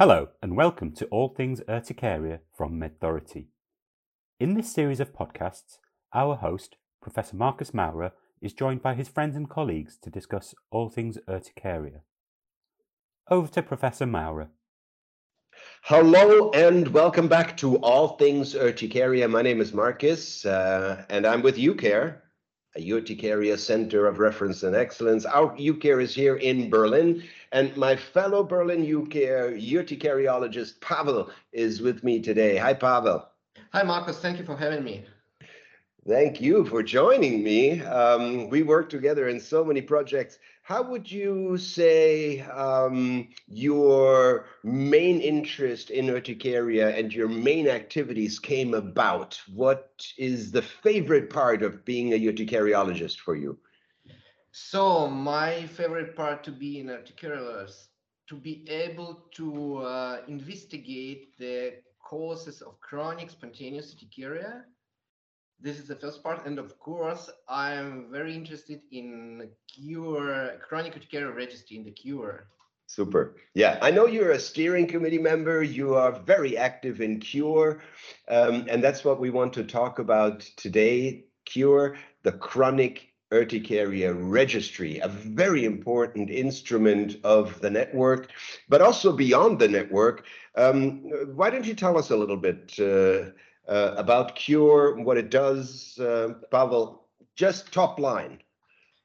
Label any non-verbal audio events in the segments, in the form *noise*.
Hello and welcome to All Things Urticaria from MedThority. In this series of podcasts, our host, Professor Marcus Maurer, is joined by his friends and colleagues to discuss all things urticaria. Over to Professor Maurer. Hello and welcome back to All Things Urticaria. My name is Marcus uh, and I'm with UCARE, a Urticaria Center of Reference and Excellence. Our UCARE is here in Berlin and my fellow Berlin UCARE urticariologist Pavel is with me today. Hi, Pavel. Hi, Marcus. Thank you for having me. Thank you for joining me. Um, we work together in so many projects. How would you say um, your main interest in urticaria and your main activities came about? What is the favorite part of being a urticariologist for you? So my favorite part to be in urticariologist to be able to uh, investigate the causes of chronic spontaneous urticaria. This is the first part, and of course, I'm very interested in cure chronic urticaria registry in the cure. Super. Yeah, I know you're a steering committee member. You are very active in CURE, um, and that's what we want to talk about today. CURE, the chronic urticaria registry, a very important instrument of the network, but also beyond the network. Um, why don't you tell us a little bit uh, uh, about CURE, what it does, uh, Pavel, just top line.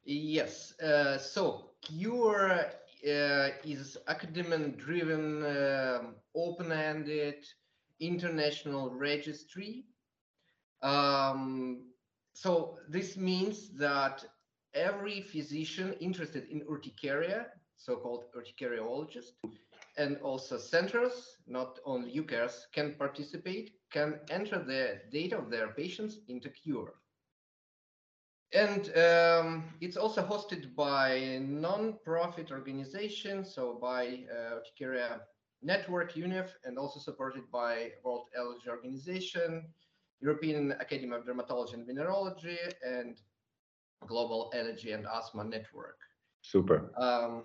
Yes, uh, so CURE uh, is academic-driven, um, open-ended international registry um, so this means that every physician interested in urticaria, so-called urticariologist, and also centers, not only UCARES, can participate, can enter the data of their patients into CURE. And um, it's also hosted by non-profit organizations, so by uh, Urticaria Network, UNEV, and also supported by World Allergy Organization, European Academy of Dermatology and Venereology, and Global Allergy and Asthma Network. Super. Um,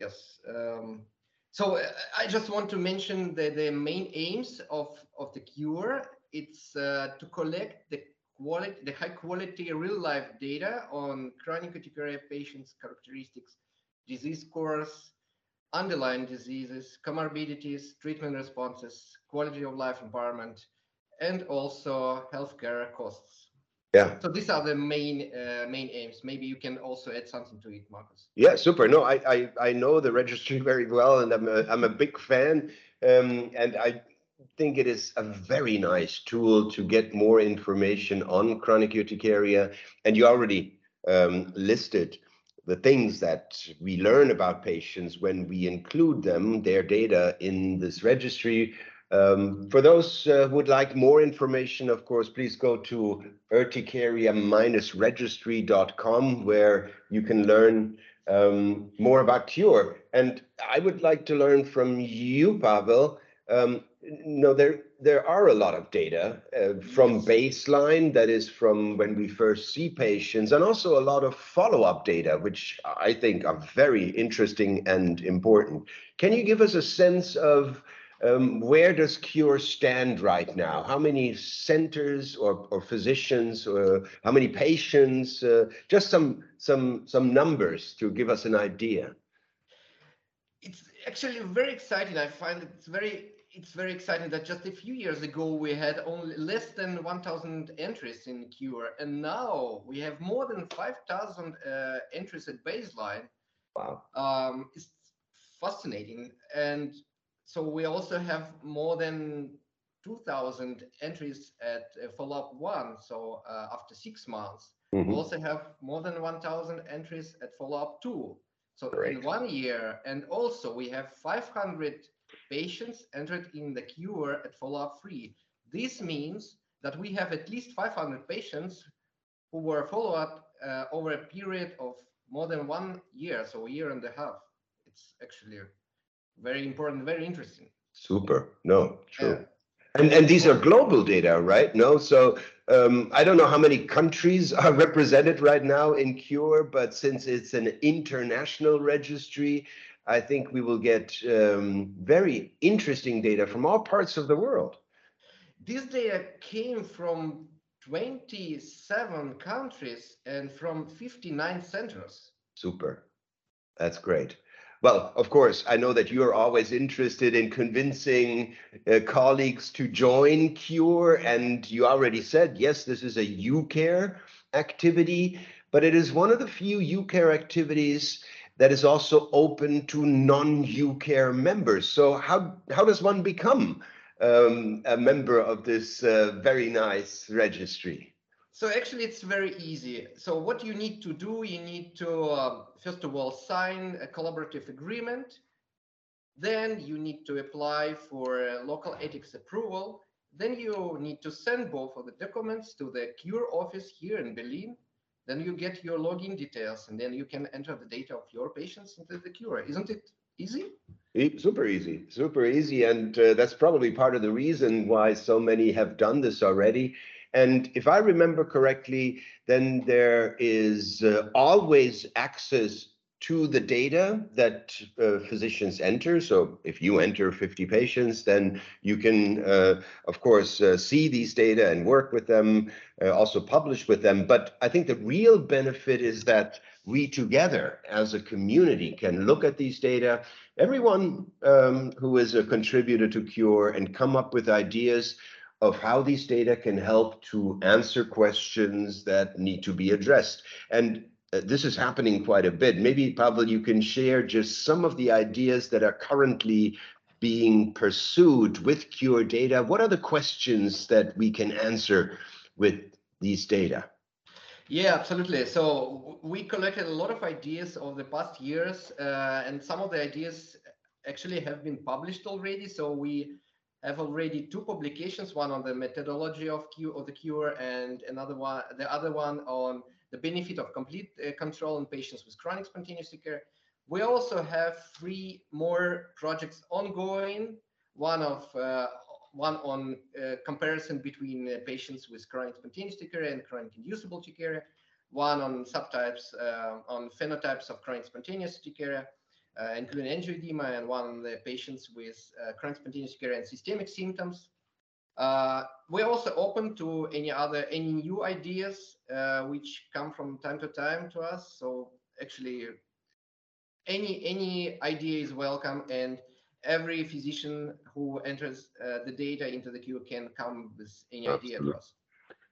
yes. Um, so uh, I just want to mention the, the main aims of, of the cure. It's uh, to collect the quality, the high quality real life data on chronic urticaria patients' characteristics, disease course, underlying diseases, comorbidities, treatment responses, quality of life environment, and also healthcare costs. Yeah. So these are the main uh, main aims. Maybe you can also add something to it, Marcus. Yeah, super. No, I I, I know the registry *laughs* very well, and I'm a I'm a big fan. Um, and I think it is a very nice tool to get more information on chronic urticaria. And you already um, listed the things that we learn about patients when we include them, their data in this registry. Um, for those uh, who would like more information, of course, please go to urticaria-registry.com where you can learn um, more about CURE. And I would like to learn from you, Pavel. Um, no, there there are a lot of data uh, from baseline, that is from when we first see patients, and also a lot of follow-up data, which I think are very interesting and important. Can you give us a sense of um, where does Cure stand right now? How many centers or, or physicians, or how many patients? Uh, just some some some numbers to give us an idea. It's actually very exciting. I find it's very it's very exciting that just a few years ago we had only less than 1,000 entries in Cure, and now we have more than 5,000 uh, entries at baseline. Wow! Um, it's fascinating, and so we also have more than 2,000 entries at uh, follow-up one. So uh, after six months, mm-hmm. we also have more than 1,000 entries at follow-up two. So Great. in one year, and also we have 500 patients entered in the cure at follow-up three. This means that we have at least 500 patients who were followed uh, over a period of more than one year, so a year and a half. It's actually very important, very interesting. Super. No, true. Yeah. And and these are global data, right? No, so um, I don't know how many countries *laughs* are represented right now in Cure, but since it's an international registry, I think we will get um, very interesting data from all parts of the world. This data came from 27 countries and from 59 centers. Super. That's great. Well, of course, I know that you're always interested in convincing uh, colleagues to join CURE, and you already said, yes, this is a UCARE activity, but it is one of the few UCARE activities that is also open to non-UCARE members. So how, how does one become um, a member of this uh, very nice registry? So actually, it's very easy. So what you need to do, you need to uh, first of all sign a collaborative agreement. Then you need to apply for local ethics approval. Then you need to send both of the documents to the CURE office here in Berlin. Then you get your login details, and then you can enter the data of your patients into the CURE. Isn't it easy? Super easy, super easy. And uh, that's probably part of the reason why so many have done this already. And if I remember correctly, then there is uh, always access to the data that uh, physicians enter. So if you enter 50 patients, then you can, uh, of course, uh, see these data and work with them, uh, also publish with them. But I think the real benefit is that we together as a community can look at these data, everyone um, who is a contributor to CURE and come up with ideas of how these data can help to answer questions that need to be addressed. And uh, this is happening quite a bit. Maybe, Pavel, you can share just some of the ideas that are currently being pursued with Cure data. What are the questions that we can answer with these data? Yeah, absolutely. So we collected a lot of ideas over the past years, uh, and some of the ideas actually have been published already. So we have already two publications, one on the methodology of cure of the cure and another one, the other one on the benefit of complete uh, control in patients with chronic spontaneous urticaria. We also have three more projects ongoing. One of uh, one on uh, comparison between uh, patients with chronic spontaneous urticaria and chronic inducible urticaria. One on subtypes uh, on phenotypes of chronic spontaneous urticaria including angioedema and one of the patients with uh, chronic spontaneous urticaria and systemic symptoms. Uh, we're also open to any other, any new ideas which come from time to time to us. So actually, any any idea is welcome, and every physician who enters uh, the data into the queue can come with any Absolutely. idea to us.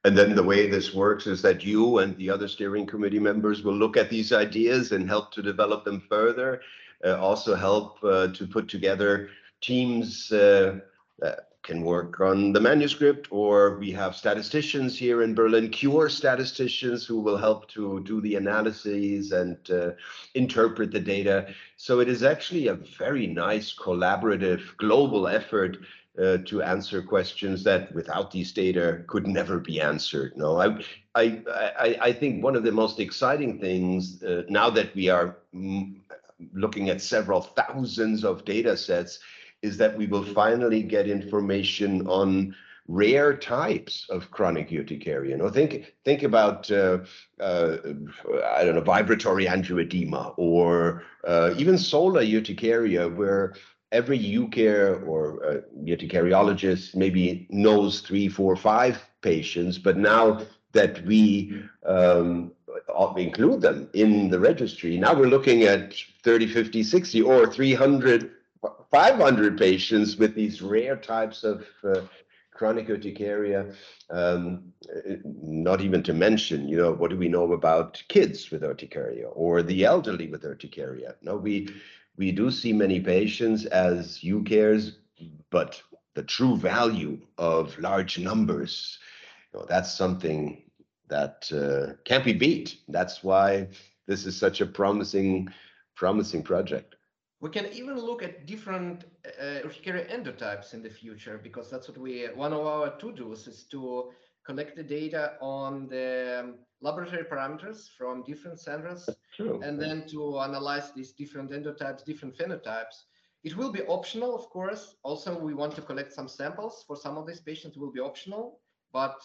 And then the way this works is that you and the other steering committee members will look at these ideas and help to develop them further. Uh, also help uh, to put together teams uh, that can work on the manuscript, or we have statisticians here in Berlin, cure statisticians who will help to do the analyses and uh, interpret the data. So it is actually a very nice collaborative global effort uh, to answer questions that without these data could never be answered. No, I, I, I, I think one of the most exciting things uh, now that we are looking at several thousands of data sets is that we will finally get information on rare types of chronic urticaria. You know, think think about uh, uh, I don't know vibratory angioedema or uh, even solar urticaria, where every UCARE or uh, urticariologist maybe knows three, four, five patients, but now that we um, include them in the registry. Now we're looking at 30, 50, 60, or 300, 500 patients with these rare types of uh, chronic urticaria. Um, not even to mention, you know, what do we know about kids with urticaria or the elderly with urticaria? No, we we do see many patients as UCAREs, but the true value of large numbers, you know, that's something that uh, can't be beat. That's why this is such a promising, promising project. We can even look at different uh, urticaria endotypes in the future because that's what we one of our to dos is to collect the data on the um, laboratory parameters from different centers and then to analyze these different endotypes, different phenotypes. It will be optional, of course. Also, we want to collect some samples for some of these patients. It will be optional, but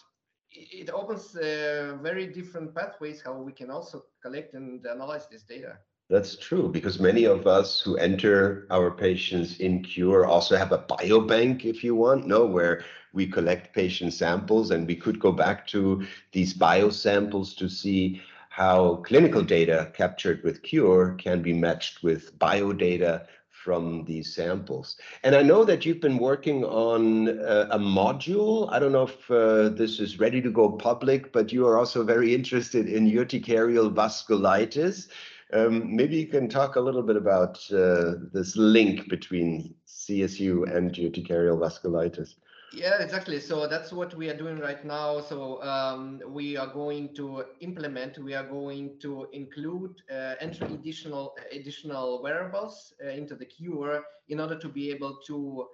it opens uh, very different pathways how we can also collect and analyze this data. That's true because many of us who enter our patients in cure also have a biobank, if you want, no, where we collect patient samples and we could go back to these biosamples to see how clinical data captured with cure can be matched with biodata from these samples. And I know that you've been working on uh, a module. I don't know if uh, this is ready to go public, but you are also very interested in urticarial vasculitis. Um, maybe you can talk a little bit about uh, this link between CSU and urticarial vasculitis. Yeah, exactly. So that's what we are doing right now. So um, we are going to implement. We are going to include uh, enter additional additional variables uh, into the cure in order to be able to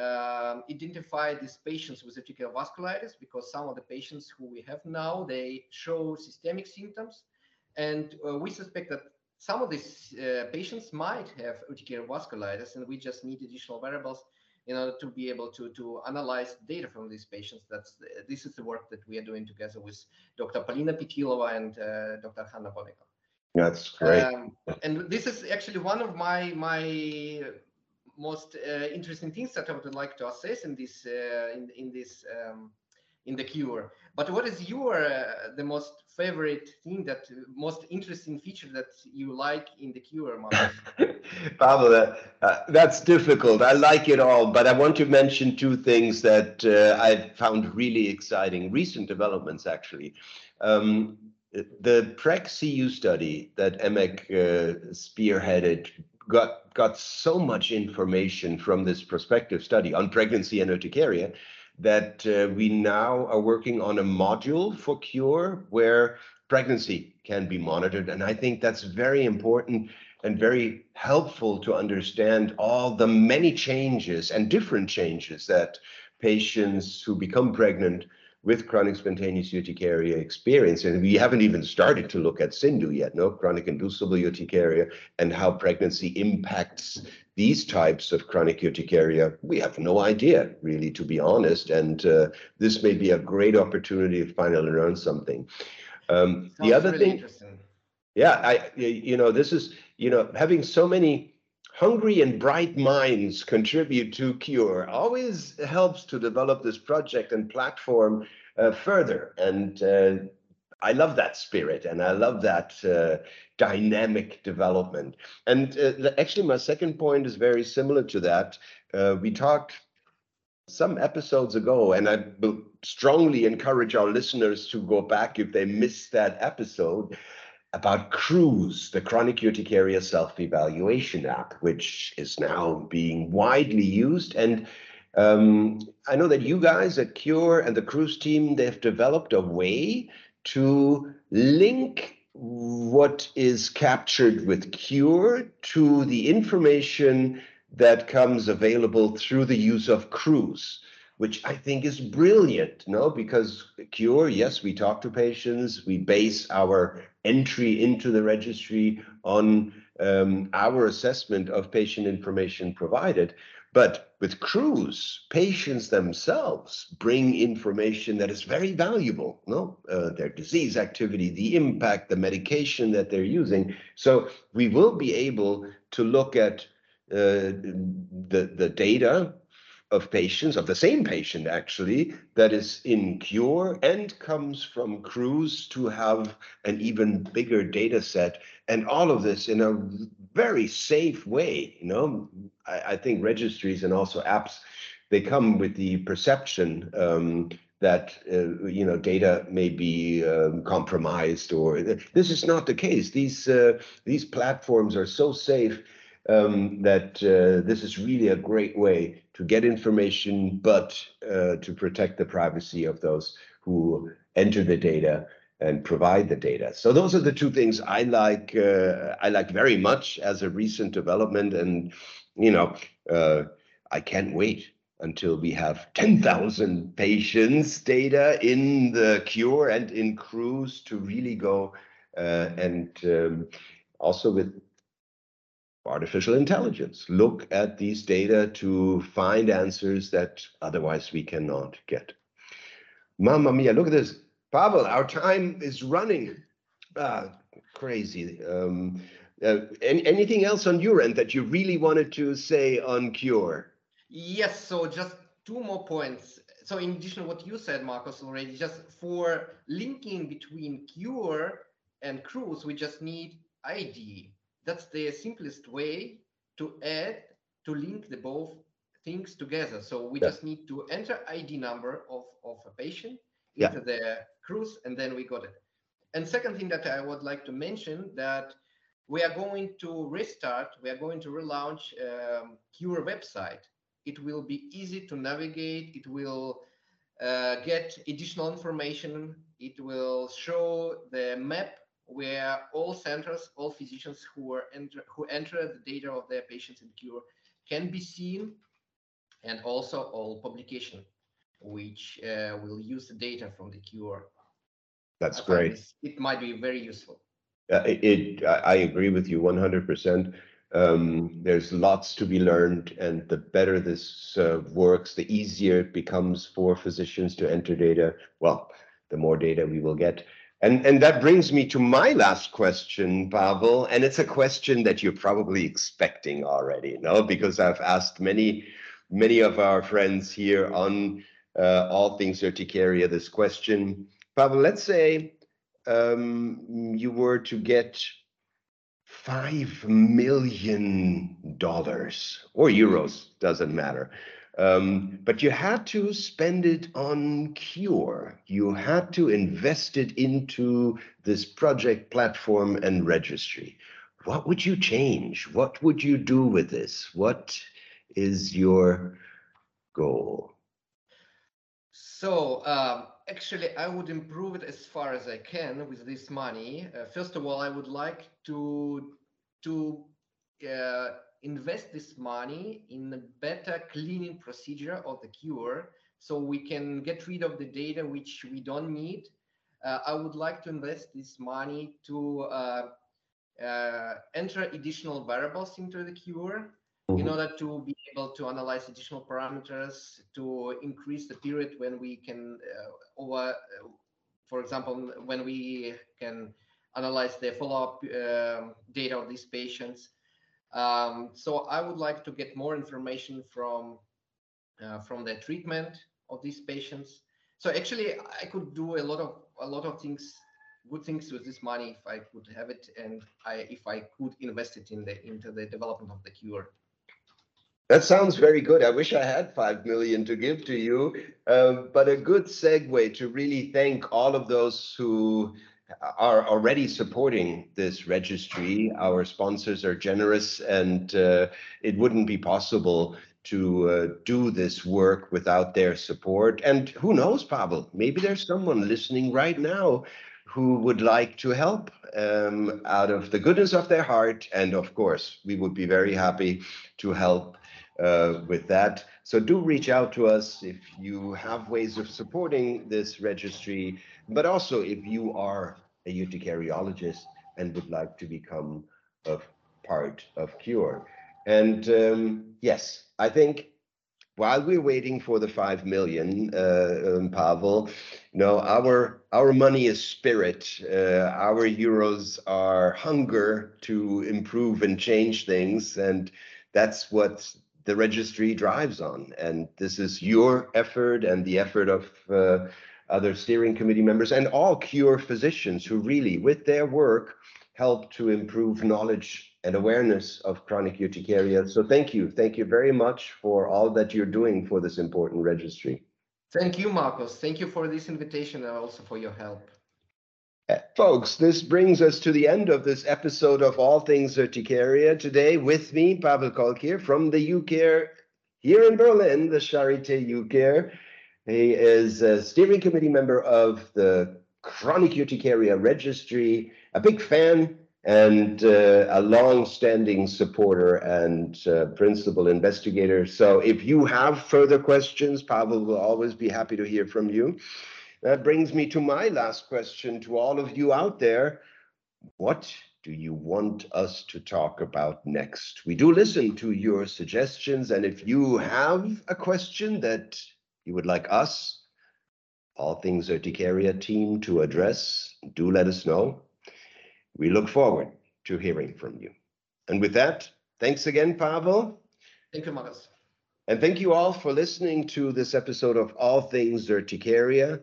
uh, identify these patients with urticarial vasculitis because some of the patients who we have now they show systemic symptoms, and uh, we suspect that some of these uh, patients might have urticarial vasculitis, and we just need additional variables in order to be able to, to analyze data from these patients. That's this is the work that we are doing together with Dr. Polina Pyatilova and uh, Dr. Hanna Bonnekoh. That's great. Um, and this is actually one of my my most uh, interesting things that I would like to assess in this uh, in in this um, in the cure. But what is your uh, the most favorite thing that most interesting feature that you like in the cure, *laughs* Pavel, uh, uh, that's difficult. I like it all, but I want to mention two things that uh, I found really exciting, recent developments actually. Um, the PREG-CU study that Emek uh, spearheaded got got so much information from this prospective study on pregnancy and urticaria that uh, we now are working on a module for cure where pregnancy can be monitored. And I think that's very important and very helpful to understand all the many changes and different changes that patients who become pregnant with chronic spontaneous urticaria experience. And we haven't even started to look at CINDU yet, no chronic inducible urticaria and how pregnancy impacts these types of chronic urticaria. We have no idea, really, to be honest. And uh, this may be a great opportunity to finally learn something. Um, the other really thing, yeah, I, you know, this is, you know, having so many hungry and bright minds contribute to Cure always helps to develop this project and platform uh, further. And uh, I love that spirit and I love that uh, dynamic development. And uh, actually, my second point is very similar to that. Uh, we talked some episodes ago, and I will strongly encourage our listeners to go back if they missed that episode about CRUSE, the Chronic Urticaria Self Evaluation app, which is now being widely used. And um, I know that you guys at Cure and the CRUSE team, they've developed a way to link what is captured with Cure to the information that comes available through the use of CRUSE which I think is brilliant, no? Because Cure, yes, we talk to patients, we base our entry into the registry on um, our assessment of patient information provided. But with CRUSE, patients themselves bring information that is very valuable, no? Uh, their disease activity, the impact, the medication that they're using. So we will be able to look at uh, the, the data of patients, of the same patient actually, that is in cure and comes from CRUSE to have an even bigger data set. And all of this in a very safe way. You know, I, I think registries and also apps, they come with the perception um, that uh, you know data may be um, compromised or this is not the case these uh, these platforms are so safe um, that uh, this is really a great way to get information, but uh, to protect the privacy of those who enter the data and provide the data. So those are the two things I like. Uh, I like very much as a recent development, and you know, uh, I can't wait until we have 10,000 patients data in the cure and in CRUSE to really go uh, and um, also with artificial intelligence. Look at these data to find answers that otherwise we cannot get. Mamma mia, look at this. Pavel, our time is running. Ah, crazy. Um, Uh, any, anything else on your end that you really wanted to say on Cure? Yes, so just two more points. So in addition to what you said, Marcos, already, just for linking between Cure and Cruse, we just need ID. That's the simplest way to add, to link the both things together. So we Yeah. just need to enter ID number of, of a patient Yeah. into the Cruse, and then we got it. And second thing that I would like to mention that we are going to restart, we are going to relaunch um, Cure website. It will be easy to navigate. It will uh, get additional information. It will show the map where all centers, all physicians who are enter, who enter the data of their patients in Cure can be seen, and also all publication, which uh, will use the data from the Cure. That's I great. It might be very useful. Uh, it, it I I agree with you 100%. Um, there's lots to be learned, and the better this uh, works, the easier it becomes for physicians to enter data. Well, the more data we will get. And, and that brings me to my last question, Pavel. And it's a question that you're probably expecting already, no? Because I've asked many, many of our friends here on uh, All Things Urticaria this question. Pavel, let's say um, you were to get five million dollars or euros, doesn't matter. Um, but you had to spend it on Cure. You had to invest it into this project platform and registry. What would you change? What would you do with this? What is your goal? So um, actually, I would improve it as far as I can with this money. Uh, first of all, I would like to to uh, invest this money in a better cleaning procedure of the cure, so we can get rid of the data which we don't need. Uh, I would like to invest this money to uh, uh, enter additional variables into the cure in order to be able to analyze additional parameters to increase the period when we can uh, over uh, for example when we can analyze the follow-up um data of these patients um, so i would like to get more information from uh, from the treatment of these patients. So actually i could do a lot of a lot of things good things with this money if i could have it and i if i could invest it in the into the development of the cure. That sounds very good. I wish I had five million to give to you, um, but a good segue to really thank all of those who are already supporting this registry. Our sponsors are generous, and uh, it wouldn't be possible to uh, do this work without their support. And who knows, Pavel? Maybe there's someone listening right now who would like to help um, out of the goodness of their heart. And of course, we would be very happy to help uh, with that. So do reach out to us if you have ways of supporting this registry, but also if you are a urticariologist and would like to become a part of Cure. And um, yes, I think while we're waiting for the five million, uh, um, Pavel, you know, our our money is spirit. Uh, our euros are hunger to improve and change things, and that's what the registry drives on. And this is your effort and the effort of uh, other steering committee members and all cure physicians who really, with their work, help to improve knowledge and awareness of chronic urticaria. So thank you. Thank you very much for all that you're doing for this important registry. Thank you, Marcos. Thank you for this invitation and also for your help. Uh, Folks, this brings us to the end of this episode of All Things Urticaria. Today, with me, Pavel Kolkhir from the UCARE here in Berlin, the Charité UCARE. He is a steering committee member of the Chronic Urticaria Registry, a big fan and uh, a long-standing supporter and uh, principal investigator. So if you have further questions, Pavel will always be happy to hear from you. That brings me to my last question to all of you out there. What do you want us to talk about next? We do listen to your suggestions, and if you have a question that you would like us, All Things Urticaria team, to address, do let us know. We look forward to hearing from you. And with that, thanks again, Pavel. Thank you, Marcus. And thank you all for listening to this episode of All Things Urticaria.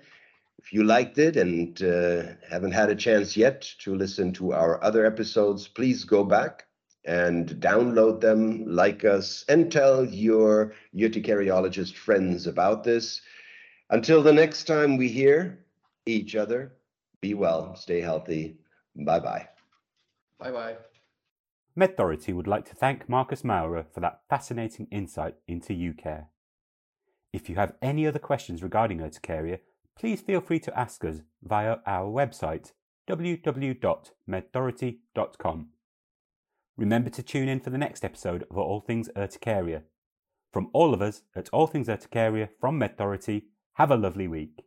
If you liked it and uh, haven't had a chance yet to listen to our other episodes, please go back and download them, like us, and tell your urticariologist friends about this. Until the next time we hear each other, be well, stay healthy. Bye bye. Bye bye. MedThority would like to thank Marcus Maurer for that fascinating insight into UCare. If you have any other questions regarding urticaria, please feel free to ask us via our website www.medthority.com. Remember to tune in for the next episode of All Things Urticaria. From all of us at All Things Urticaria from MedThority, have a lovely week.